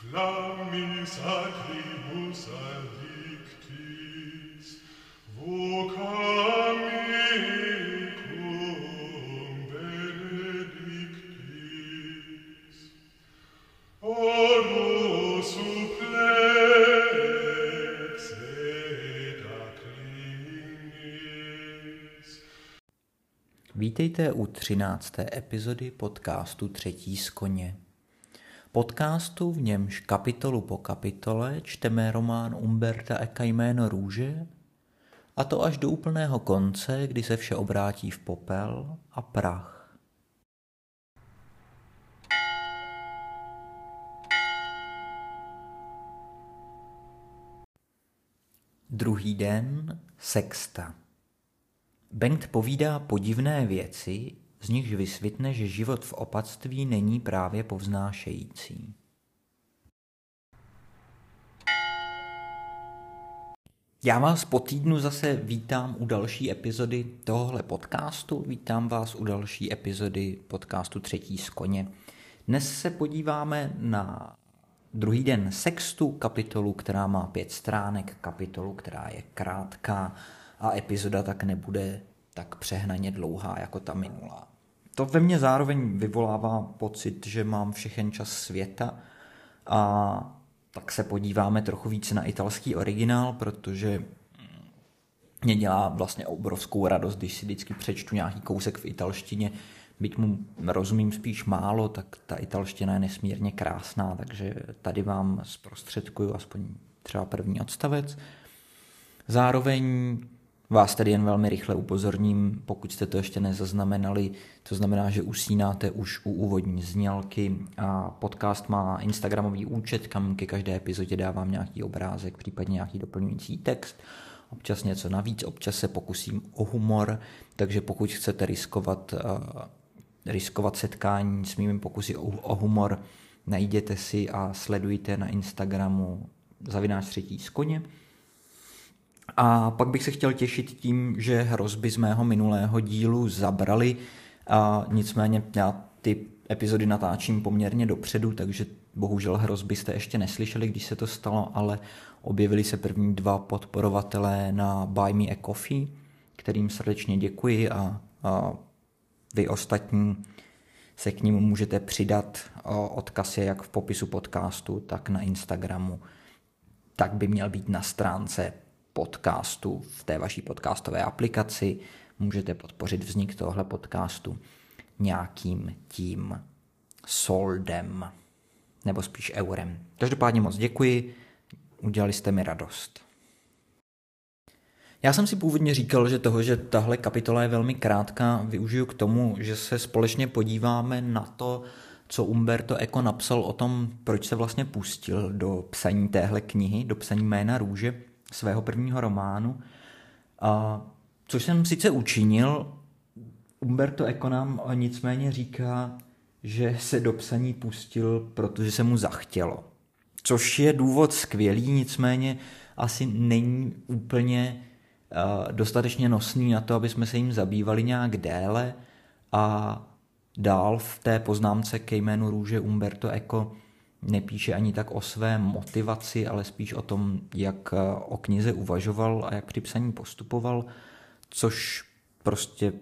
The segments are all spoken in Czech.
Flammis acribus addictis, vocam mecum benedictis. Oro supplex et acclinis. Vítejte u 13. epizody podcastu Třetí z koně. Podcastu, v němž kapitolu po kapitole čteme román Umberta Eka jméno růže, a to až do úplného konce, kdy se vše obrátí v popel a prach. Druhý den, sexta. Bengt povídá podivné věci, z nichž vysvětne, že život v opatství není právě povznášející. Já vás po týdnu zase vítám u další epizody tohohle podcastu. Vítám vás u další epizody podcastu Třetí z koně. Dnes se podíváme na druhý den sextu, kapitolu, která má pět stránek, kapitolu, která je krátká a epizoda tak nebude tak přehnaně dlouhá jako ta minulá. To ve mně zároveň vyvolává pocit, že mám všechen čas světa a tak se podíváme trochu víc na italský originál, protože mě dělá vlastně obrovskou radost, když si vždycky přečtu nějaký kousek v italštině, byť mu rozumím spíš málo, tak ta italština je nesmírně krásná, takže tady vám zprostředkuju aspoň třeba první odstavec. Zároveň Vás tedy jen velmi rychle upozorním, pokud jste to ještě nezaznamenali, to znamená, že usínáte už u úvodní znělky a podcast má Instagramový účet, kam ke každé epizodě dávám nějaký obrázek, případně nějaký doplňující text, občas něco navíc, občas se pokusím o humor, takže pokud chcete riskovat, uh, riskovat setkání s mými pokusy o, o humor, najděte si a sledujte na Instagramu zavináč třetí z koně. A pak bych se chtěl těšit tím, že hrozby z mého minulého dílu zabrali, a nicméně já ty epizody natáčím poměrně dopředu, takže bohužel hrozby jste ještě neslyšeli, když se to stalo, ale objevili se první dva podporovatelé na Buy Me a Coffee, kterým srdečně děkuji a, a vy ostatní se k ním můžete přidat. Odkaz je jak v popisu podcastu, tak na Instagramu. Tak by měl být na stránce podcastu v té vaší podcastové aplikaci. Můžete podpořit vznik tohle podcastu nějakým tím soldem, nebo spíš eurem. Každopádně moc děkuji, udělali jste mi radost. Já jsem si původně říkal, že toho, že tahle kapitola je velmi krátká, využiju k tomu, že se společně podíváme na to, co Umberto Eco napsal o tom, proč se vlastně pustil do psaní téhle knihy, do psaní jména růže, svého prvního románu, a, což jsem sice učinil, Umberto Eco nám nicméně říká, že se do psaní pustil, protože se mu zachtělo. Což je důvod skvělý, nicméně asi není úplně uh, dostatečně nosný na to, aby jsme se jim zabývali nějak déle a dál v té poznámce ke jménu růže Umberto Eco nepíše ani tak o své motivaci, ale spíš o tom, jak eh, o knize uvažoval a jak při psaní postupoval, což prostě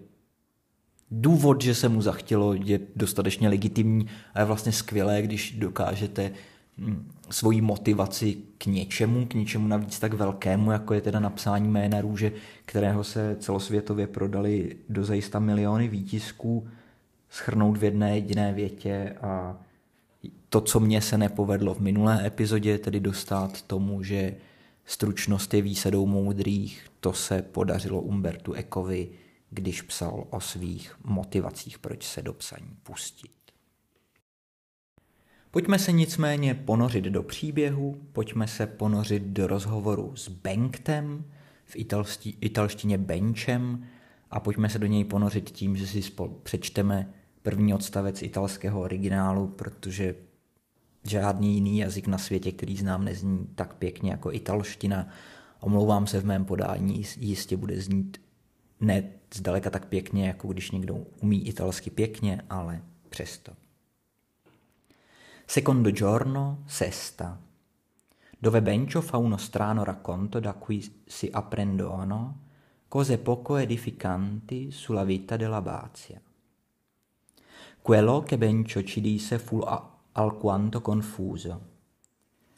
důvod, že se mu zachtělo, je dostatečně legitimní a je vlastně skvělé, když dokážete hm, svoji motivaci k něčemu, k něčemu navíc tak velkému, jako je teda napsání jména růže, kterého se celosvětově prodali do zajista miliony výtisků, schrnout v jedné jediné větě a to, co mě se nepovedlo v minulé epizodě, tedy dostat tomu, že stručnost je výsadou moudrých, to se podařilo Umbertu Ekovi, když psal o svých motivacích, proč se do psaní pustit. Pojďme se nicméně ponořit do příběhu, pojďme se ponořit do rozhovoru s Benktem, v italští, italštině Benchem, a pojďme se do něj ponořit tím, že si spol- přečteme první odstavec italského originálu, protože žádný jiný jazyk na světě, který znám, nezní tak pěkně jako italština. Omlouvám se v mém podání, jistě bude znít ne zdaleka tak pěkně, jako když někdo umí italsky pěkně, ale přesto. Secondo giorno, sesta. Dove Bencio fa uno strano racconto da cui si apprendono cose poco edificanti sulla vita dell'abbazia. Quello che Bencio ci disse fu alquanto confuso.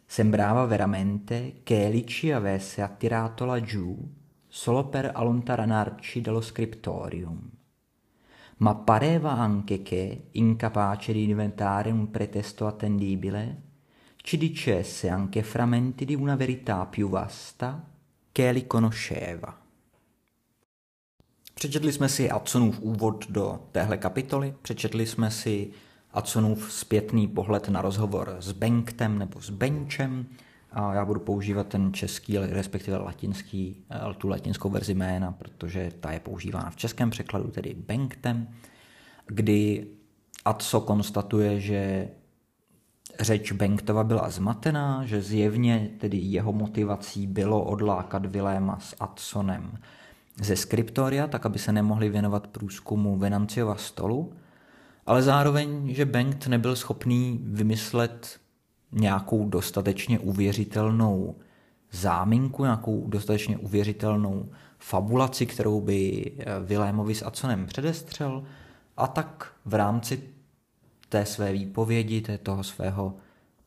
Sembrava veramente che egli ci avesse attirato laggiù solo per allontanarci dallo scriptorium ma pareva anche che, incapace di diventare un pretesto attendibile, ci dicesse anche frammenti di una verità più vasta che egli conosceva. Přečetli jsme si Adsonův úvod do téhle kapitoly, přečetli jsme si Adsonův zpětný pohled na rozhovor s Benktem nebo s Benčem, a já budu používat ten český, respektive latinský, eh, tu latinskou verzi jména, protože ta je používána v českém překladu, tedy Benktem, kdy Atso konstatuje, že řeč Benktova byla zmatená, že zjevně tedy jeho motivací bylo odlákat Viléma s Atsonem ze skriptoria, tak aby se nemohli věnovat průzkumu Venanciova stolu, ale zároveň, že Bengt nebyl schopný vymyslet nějakou dostatečně uvěřitelnou záminku, nějakou dostatečně uvěřitelnou fabulaci, kterou by eh, Vilémovi s Aconem předestřel a tak v rámci té své výpovědi, té toho svého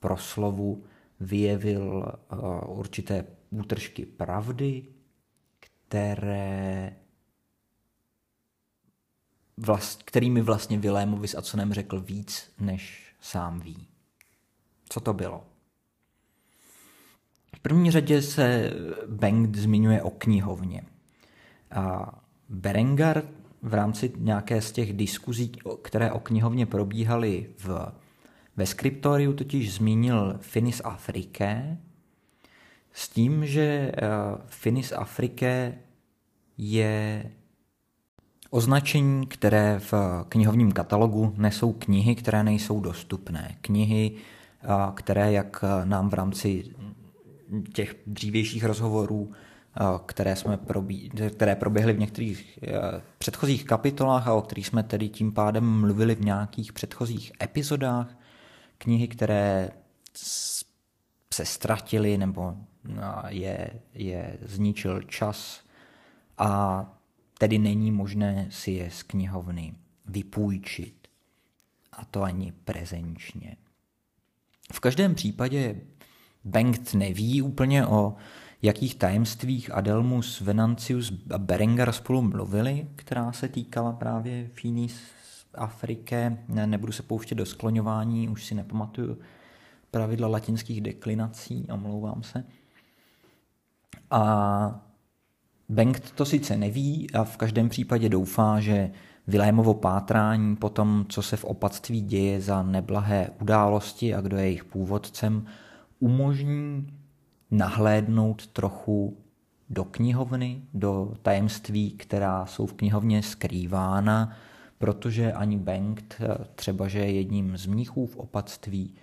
proslovu vyjevil uh, určité útržky pravdy, které vlast, kterými vlastně Vilémovi s Aconem řekl víc, než sám ví. Co to bylo? V první řadě se Bengt zmiňuje o knihovně. A Berengar v rámci nějaké z těch diskuzí, které o knihovně probíhaly v, ve skriptoriu, totiž zmínil Finis Afrike s tím, že uh, Finis Afrike je označení, které v knihovním katalogu nesou knihy, které nejsou dostupné. Knihy, které, jak nám v rámci těch dřívějších rozhovorů, které, jsme probí, které proběhly v některých předchozích kapitolách a o kterých jsme tedy tím pádem mluvili v nějakých předchozích epizodách, knihy, které se ztratily nebo je, je zničil čas a tedy není možné si je z knihovny vypůjčit. A to ani prezenčně. V každém případě Bengt neví úplně o jakých tajemstvích Adelmus, Venancius a Berengar spolu mluvili, která se týkala právě Finis Afrike. Ne, nebudu se pouštět do skloňování, už si nepamatuju pravidla latinských deklinací, omlouvám se. A Bengt to sice neví a v každém případě doufá, že Vilémovo pátrání po tom, co se v opatství děje za neblahé události a kdo je jejich původcem, umožní nahlédnout trochu do knihovny, do tajemství, která jsou v knihovně skrývána, protože ani Bengt, třeba že je jedním z mnichů v opatství,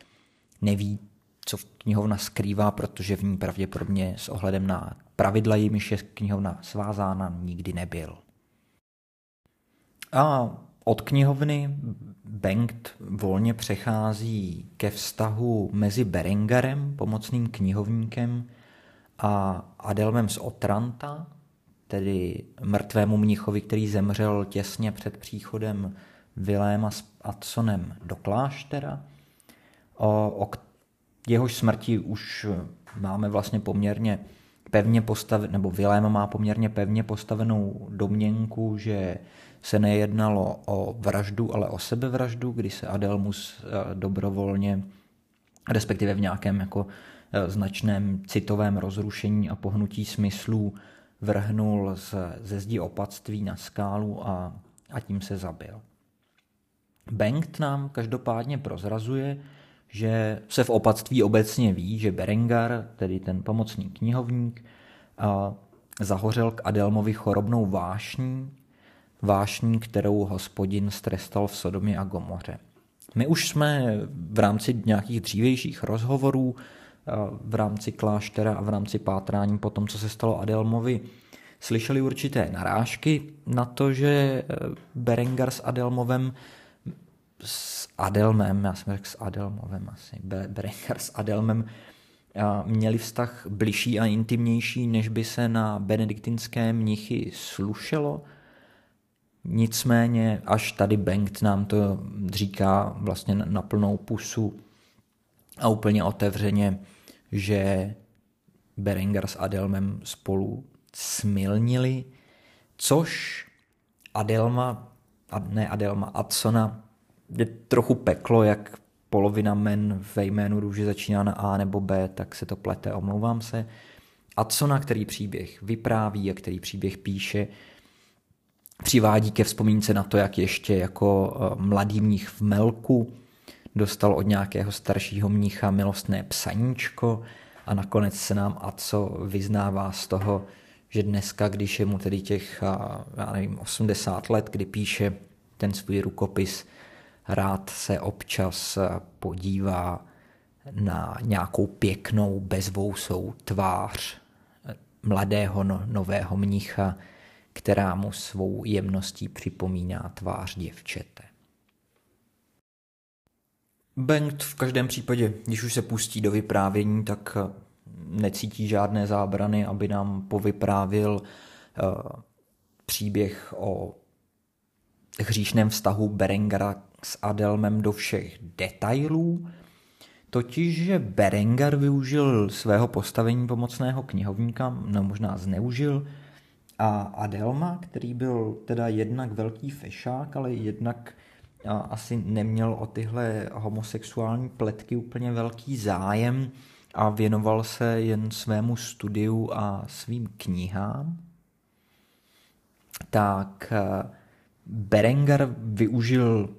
neví, co knihovna skrývá, protože v ní pravděpodobně s ohledem na pravidla, jimiž je knihovna svázána, nikdy nebyl. A od knihovny Bengt volně přechází ke vztahu mezi Berengarem, pomocným knihovníkem, a Adelmem z Otranta, tedy mrtvému mnichovi, který zemřel těsně před příchodem Viléma s Adsonem do kláštera. O, o jehož smrti už máme vlastně poměrně pevně postavenou, nebo Vilém má poměrně pevně postavenou domněnku, že se nejednalo o vraždu, ale o sebevraždu, kdy se Adelmus eh, dobrovolně, respektive v nějakém jako eh, značném citovém rozrušení a pohnutí smyslů vrhnul z, ze zdi opatství na skálu a, a tím se zabil. Bengt nám každopádně prozrazuje, že se v opatství obecně ví, že Berengar, tedy ten pomocný knihovník, zahořel k Adelmovi chorobnou vášní, vášní, kterou hospodin strestal v Sodomě a Gomoře. My už jsme v rámci nějakých dřívějších rozhovorů, v rámci kláštera a v rámci pátrání po tom, co se stalo Adelmovi, slyšeli určité narážky na to, že Berengar s Adelmovem s Adelmem, já jsem řekl s Adelmovem asi, Berengar s Adelmem, měli vztah bližší a intimnější, než by se na benediktinské mnichy slušelo. Nicméně až tady Bengt nám to říká vlastně na plnou pusu a úplně otevřeně, že Berengar s Adelmem spolu smilnili, což Adelma, ne Adelma, Adsona je trochu peklo, jak polovina men ve jménu růže začíná na A nebo B, tak se to plete, omlouvám se. Adsona, který příběh vypráví a který příběh píše, přivádí ke vzpomínce na to, jak ještě jako eh, mladý mnich v Melku dostal od nějakého staršího mnicha milostné psaníčko a nakonec se nám Aco vyznává z toho, že dneska, když je mu tedy těch, já nevím, 80 let, kdy píše ten svůj rukopis, rád se občas podívá na nějakou pěknou bezvousou tvář mladého no, nového mnicha, která mu svou jemností připomíná tvář děvčete. Bengt v každém případě, když už se pustí do vyprávění, tak eh, necítí žádné zábrany, aby nám povyprávil uh, příběh o hříšném vztahu Berengara s Adelmem do všech detailů, totiž, že Berengar využil svého postavení pomocného knihovníka, no možná zneužil, a Adelma, který byl teda jednak velký fešák, ale jednak asi neměl o tyhle homosexuální pletky úplně velký zájem a věnoval se jen svému studiu a svým knihám, tak Berengar využil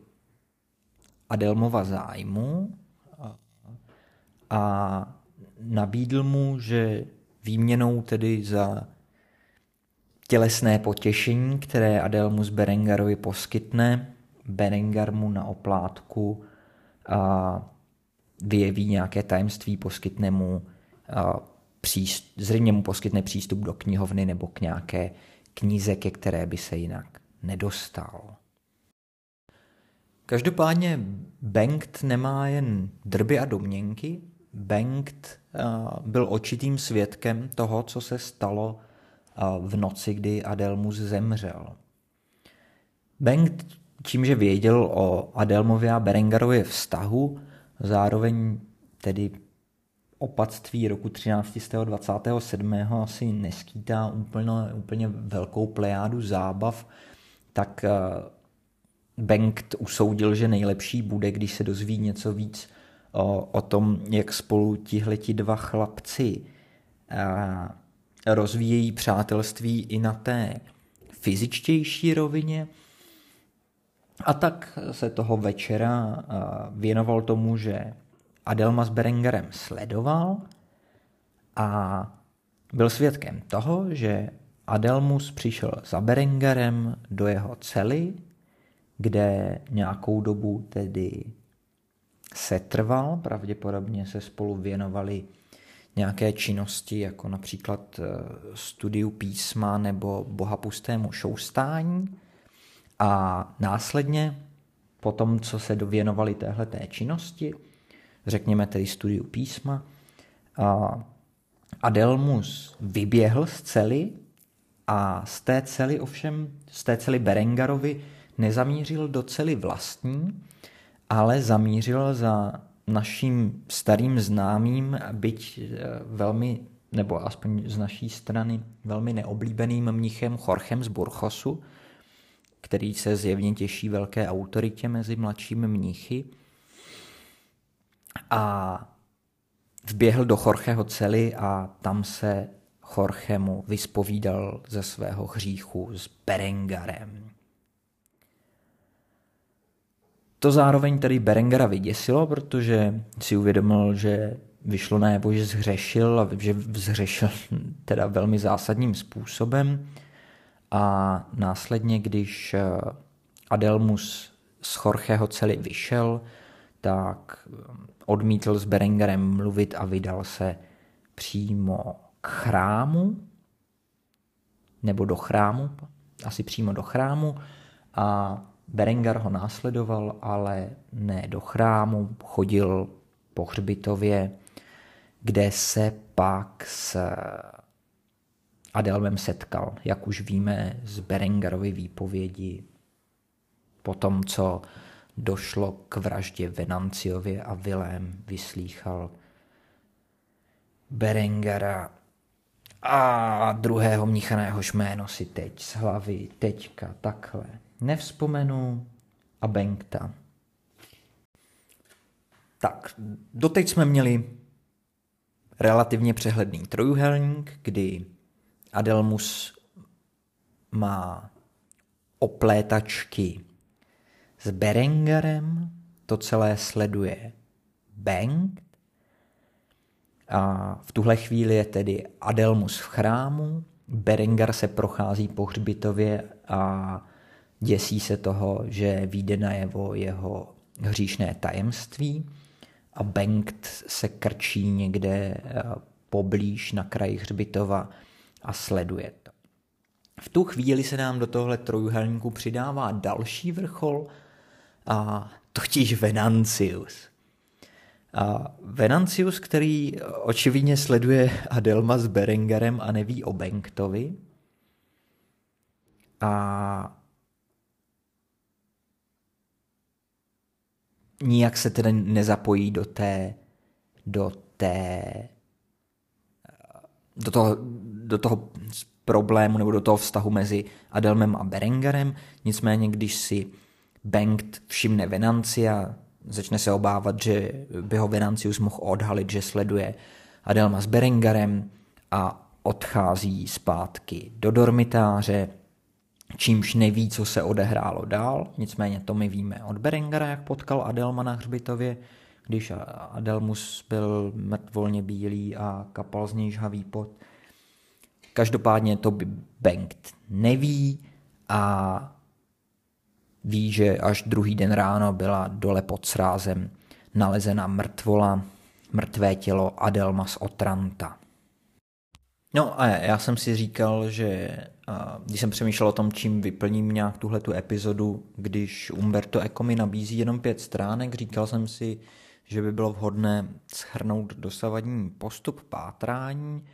Adelmova zájmu a nabídl mu, že výměnou tedy za tělesné potěšení, které Adelmus Berengarovi poskytne, Berengar mu na oplátku a vyjeví nějaké tajemství, poskytne mu zřejmě mu poskytne přístup do knihovny nebo k nějaké knize, ke které by se jinak nedostal. Každopádně Bengt nemá jen drby a domněnky. Bengt byl očitým svědkem toho, co se stalo v noci, kdy Adelmus zemřel. Bengt tím, že věděl o Adelmově a Berengarově vztahu, zároveň tedy opatství roku 1327. asi neskýtá úplně, úplně velkou plejádu zábav, tak eh, Bengt usoudil, že nejlepší bude, když se dozví něco víc o, o tom, jak spolu tihleti dva chlapci a, rozvíjejí přátelství i na té fyzičtější rovině, a tak se toho večera věnoval tomu, že Adelma s Berengerem sledoval a byl svědkem toho, že Adelmus přišel za Berengerem do jeho cely, kde nějakou dobu tedy setrval, pravděpodobně se spolu věnovali nějaké činnosti, jako například e, studiu písma nebo bohapustému šoustání. A následně, po tom, co se dověnovali téhle té činnosti, řekněme tedy studiu písma, Adelmus vyběhl z cely a z té cely ovšem, z té cely Berengarovi nezamířil do cely vlastní, ale zamířil za naším starým známým, byť e, velmi, nebo aspoň z naší strany, velmi neoblíbeným mnichem Chorchem z Burchosu, který se zjevně těší velké autoritě mezi mladšími mnichy. A vběhl do Chorcheho cely a tam se Chorchemu vyspovídal ze svého hříchu s Berengarem. To zároveň tedy Berengara vyděsilo, protože si uvědomil, že vyšlo najevo, že zhřešil a že zhřešil teda velmi zásadním způsobem. A následně, když eh, Adelmus z Chorcheho celý vyšel, tak eh, odmítl s Berengerem mluvit a vydal se přímo k chrámu, nebo do chrámu, asi přímo do chrámu a Berengar ho následoval, ale ne do chrámu, chodil po hřbitově, kde se pak s Adelmem setkal, jak už víme z Berengarovy výpovědi, po tom, co došlo k vraždě Venanciově a Vilém vyslýchal Berengara a druhého mnicha, na jméno si teď z hlavy, teďka, takhle, nevzpomenu a Bengta. Tak, doteď jsme měli relativně přehledný trojuhelník, kdy Adelmus má oplétačky s Berengarem, to celé sleduje Bengt a v tuhle chvíli je tedy Adelmus v chrámu, Berengar se prochází po hřbitově a děsí se toho, že vyjde najevo jeho hříšné tajemství a Bengt se krčí někde eh, poblíž na kraji hřbitova a sleduje to. V tu chvíli se nám do tohle trojuhelníku přidává další vrchol, a totiž Venancius. A Venancius, který očividně sleduje Adelma s Berengarem a neví o Bengtovi. A nijak se tedy nezapojí do té, do té, do toho, do toho problému nebo do toho vztahu mezi Adelmem a Berengarem. Nicméně, když si Bengt všimne Venancia, začne se obávat, že by ho Venancius mohl odhalit, že sleduje Adelma s Berengarem a odchází zpátky do dormitáře, čímž neví, co se odehrálo dál. Nicméně to my víme od Berengara, jak potkal Adelma na hřbitově, když Adelmus byl mrtvolně bílý a kapal z něj žhavý pot. Každopádně to by Bengt neví a ví, že až druhý den ráno byla dole pod srázem nalezena mrtvola, mrtvé tělo Adelma z Otranta. No a já jsem si říkal, že když jsem přemýšlel o tom, čím vyplním nějak tuhle tu epizodu, když Umberto Eco mi nabízí jenom pět stránek, říkal jsem si, že by bylo vhodné schrnout dosavadní postup pátrání.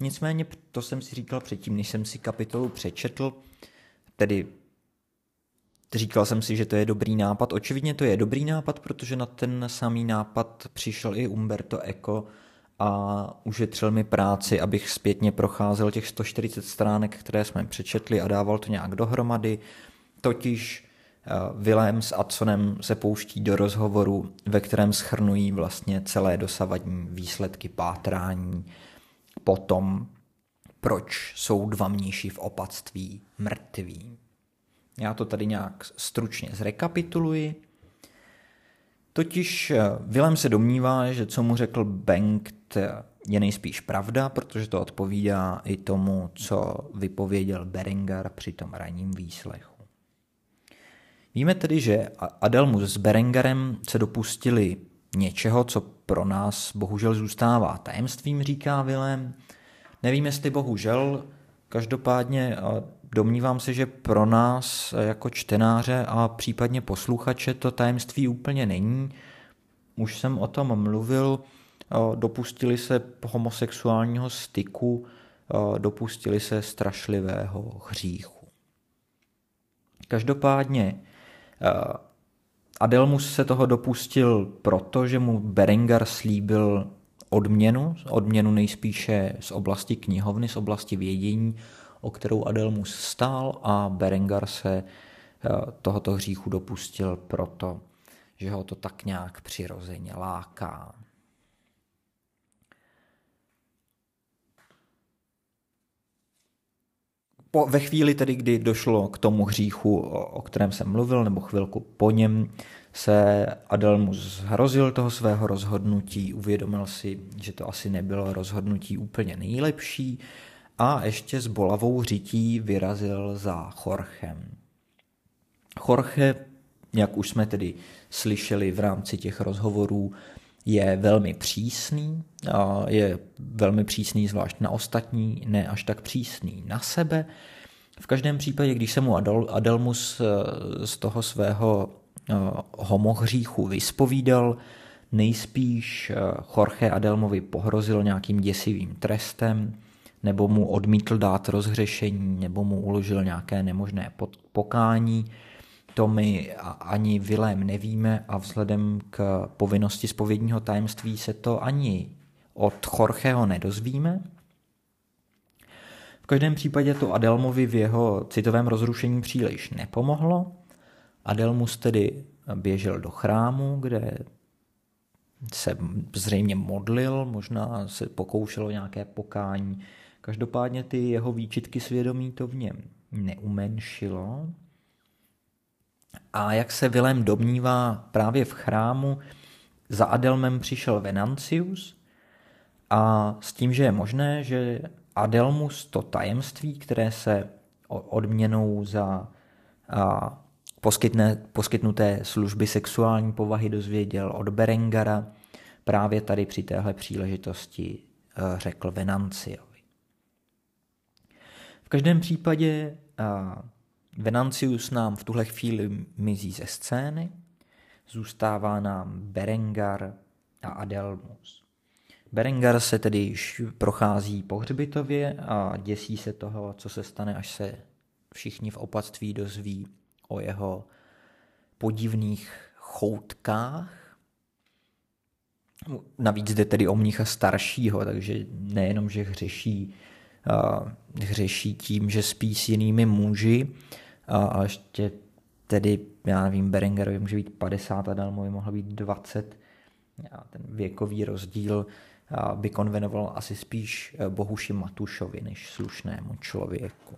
Nicméně to jsem si říkal předtím, než jsem si kapitolu přečetl, tedy Říkal jsem si, že to je dobrý nápad. Očividně to je dobrý nápad, protože na ten samý nápad přišel i Umberto Eco a ušetřil mi práci, abych zpětně procházel těch 140 stránek, které jsme přečetli a dával to nějak dohromady. Totiž uh, Willem s Adsonem se pouští do rozhovoru, ve kterém schrnují vlastně celé dosavadní výsledky pátrání potom, proč jsou dva mníši v opatství mrtví. Já to tady nějak stručně zrekapituluji. Totiž eh, Willem se domnívá, že co mu řekl Bengt je nejspíš pravda, protože to odpovídá i tomu, co vypověděl Berengar při tom ranním výslechu. Víme tedy, že Adelmus s Berengarem se dopustili něčeho, co pro nás bohužel zůstává tajemstvím, říká Willem. Nevím, jestli bohužel, každopádně domnívám se, že pro nás jako čtenáře a případně posluchače to tajemství úplně není. Už jsem o tom mluvil, dopustili se homosexuálního styku, dopustili se strašlivého hříchu. Každopádně Adelmus se toho dopustil proto, že mu Berengar slíbil odměnu, odměnu nejspíše z oblasti knihovny, z oblasti vědění, o kterou Adelmus stál a Berengar se eh, tohoto hříchu dopustil proto, že ho to tak nějak přirozeně láká. Po, ve chvíli tedy, kdy došlo k tomu hříchu, o, o kterém jsem mluvil, nebo chvilku po něm, se Adelmus zhrozil toho svého rozhodnutí, uvědomil si, že to asi nebylo rozhodnutí úplně nejlepší, a ještě s bolavou řití vyrazil za Chorchem. Jorge, jak už jsme tedy slyšeli v rámci těch rozhovorů, je velmi přísný, je velmi přísný zvlášť na ostatní, ne až tak přísný na sebe. V každém případě, když se mu Adelmus z toho svého homohříchu vyspovídal, nejspíš Jorge Adelmovi pohrozil nějakým děsivým trestem, nebo mu odmítl dát rozhřešení, nebo mu uložil nějaké nemožné pokání. To my ani Vilém nevíme a vzhledem k povinnosti spovědního tajemství se to ani od Jorgeho nedozvíme. V každém případě to Adelmovi v jeho citovém rozrušení příliš nepomohlo. Adelmus tedy běžel do chrámu, kde se zřejmě modlil, možná se pokoušelo o nějaké pokání, Každopádně ty jeho výčitky svědomí to v něm neumenšilo. A jak se Vilém domnívá právě v chrámu, za Adelmem přišel Venancius a s tím, že je možné, že Adelmus to tajemství, které se odměnou za a, poskytne, poskytnuté služby sexuální povahy dozvěděl od Berengara, právě tady při téhle příležitosti řekl Venanciovi. V každém případě Venancius nám v tuhle chvíli mizí ze scény, zůstává nám Berengar a Adelmus. Berengar se tedy již prochází po hřbitově a děsí se toho, co se stane, až se všichni v opatství dozví o jeho podivných choutkách. Navíc jde tedy o mnicha staršího, takže nejenom, že hřeší hřeší tím, že spí s jinými muži a ještě tedy, já nevím, Berengerovi může být 50 a Dalmovi mohlo být 20. A ten věkový rozdíl by konvenoval asi spíš e, Bohuši Matušovi než slušnému člověku.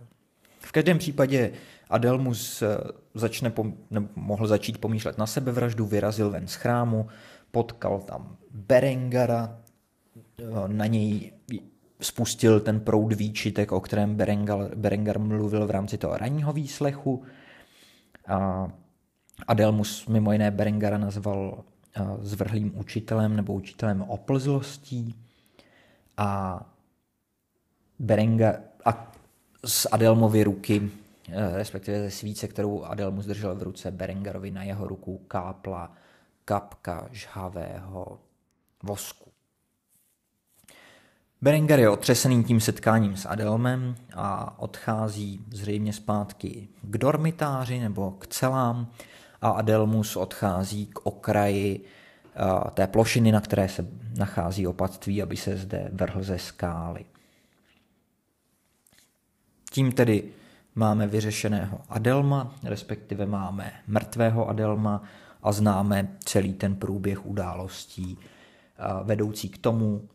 V každém případě Adelmus e, začne pom- mohl začít pomýšlet na sebevraždu, vyrazil ven z chrámu, potkal tam Berengara, e, na něj spustil ten proud výčitek, o kterém Berengar, Berengar mluvil v rámci toho ranního výslechu. A Adelmus mimo jiné Berengara nazval zvrhlým učitelem nebo učitelem oplzlostí. A Berengar a z Adelmovy ruky, e, respektive ze svíce, kterou Adelmus držel v ruce Berengarovi na jeho ruku kápla kapka žhavého vosku. Berenger je otřesený tím setkáním s Adelmem a odchází zřejmě zpátky k dormitáři nebo k celám a Adelmus odchází k okraji té plošiny, na které se nachází opatství, aby se zde vrhl ze skály. Tím tedy máme vyřešeného Adelma, respektive máme mrtvého Adelma a známe celý ten průběh událostí vedoucí k tomu,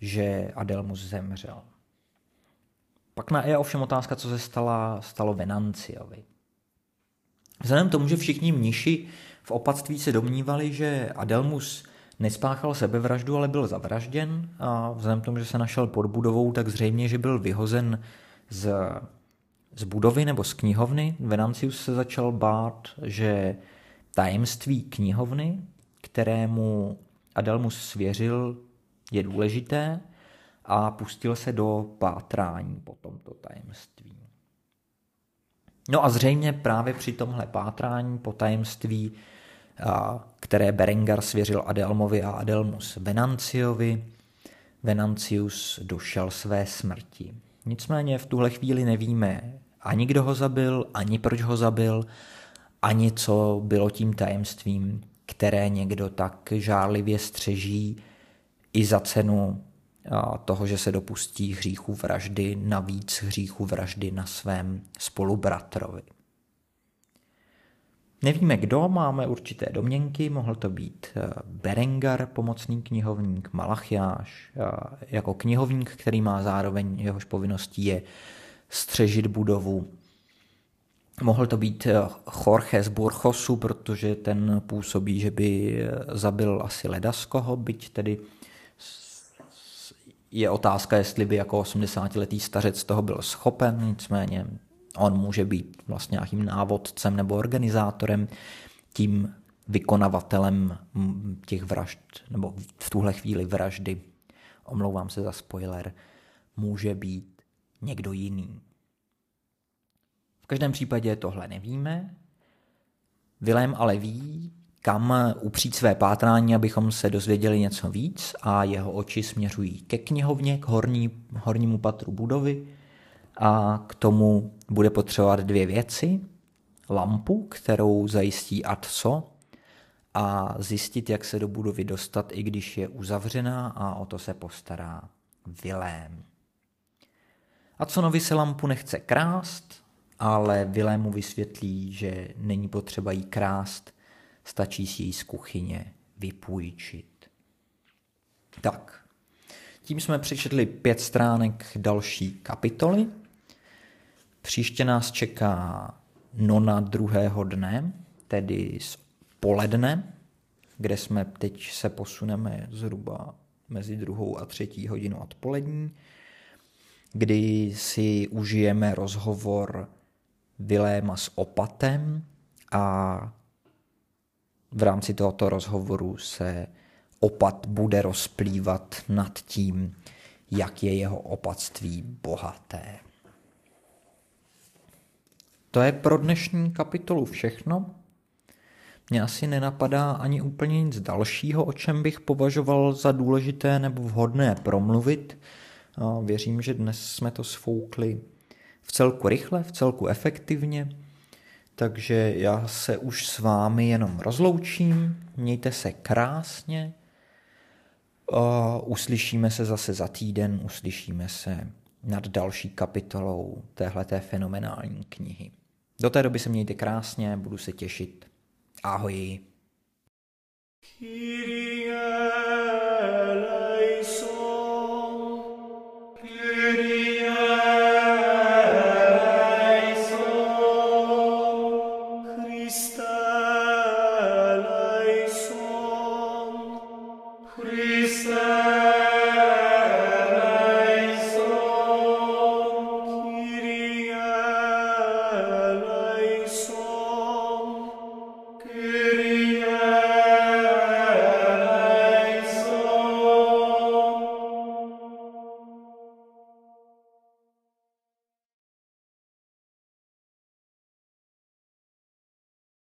že Adelmus zemřel. Pak je ovšem otázka, co se stala, stalo Venanciovi. Vzhledem tomu, že všichni mniši v opatství se domnívali, že Adelmus nespáchal sebevraždu, ale byl zavražděn a vzhledem tomu, že se našel pod budovou, tak zřejmě, že byl vyhozen z, z budovy nebo z knihovny. Venancius se začal bát, že tajemství knihovny, kterému Adelmus svěřil je důležité a pustil se do pátrání po tomto tajemství. No a zřejmě právě při tomhle pátrání po tajemství, které Berengar svěřil Adelmovi a Adelmus Venanciovi, Venancius došel své smrti. Nicméně v tuhle chvíli nevíme ani kdo ho zabil, ani proč ho zabil, ani co bylo tím tajemstvím, které někdo tak žárlivě střeží i za cenu toho, že se dopustí hříchu vraždy, navíc hříchu vraždy na svém spolubratrovi. Nevíme kdo, máme určité domněnky, mohl to být e, Berengar, pomocný knihovník, Malachiáš, e, jako knihovník, který má zároveň jehož povinností je střežit budovu. Mohl to být e, Jorge z Burchosu, protože ten působí, že by zabil asi Ledaskoho, byť tedy je otázka, jestli by jako 80-letý stařec toho byl schopen, nicméně on může být vlastně nějakým návodcem nebo organizátorem, tím vykonavatelem těch vražd, nebo v tuhle chvíli vraždy, omlouvám se za spoiler, může být někdo jiný. každém případě tohle nevíme. Vilém ale ví, kam upřít své pátrání, abychom se dozvěděli něco víc a jeho oči směřují ke knihovně, k horní, hornímu patru budovy a k tomu bude potřebovat dvě věci. Lampu, kterou zajistí Atso a zjistit, jak se do budovy dostat, i když je uzavřená a o to se postará Vilém. Atsonovi se lampu nechce krást, ale Vilému vysvětlí, že není potřeba jí krást, stačí si ji z kuchyně vypůjčit. Tak, tím jsme přečetli pět stránek další kapitoly. Příště nás čeká nona druhého dne, tedy z poledne, kde jsme teď se posuneme zhruba mezi druhou a třetí hodinu odpolední, kdy si užijeme rozhovor Viléma s opatem a v rámci tohoto rozhovoru se opat bude rozplývat nad tím, jak je jeho opatství bohaté. To je pro dnešní kapitolu všechno. Mně asi nenapadá ani úplně nic dalšího, o čem bych považoval za důležité nebo vhodné promluvit. Věřím, že dnes jsme to sfoukli v celku rychle, v celku efektivně. Takže já se už s vámi jenom rozloučím, mějte se krásně, uslyšíme se zase za týden, uslyšíme se nad další kapitolou téhleté fenomenální knihy. Do té doby se mějte krásně, budu se těšit. Ahoj. Kyrie.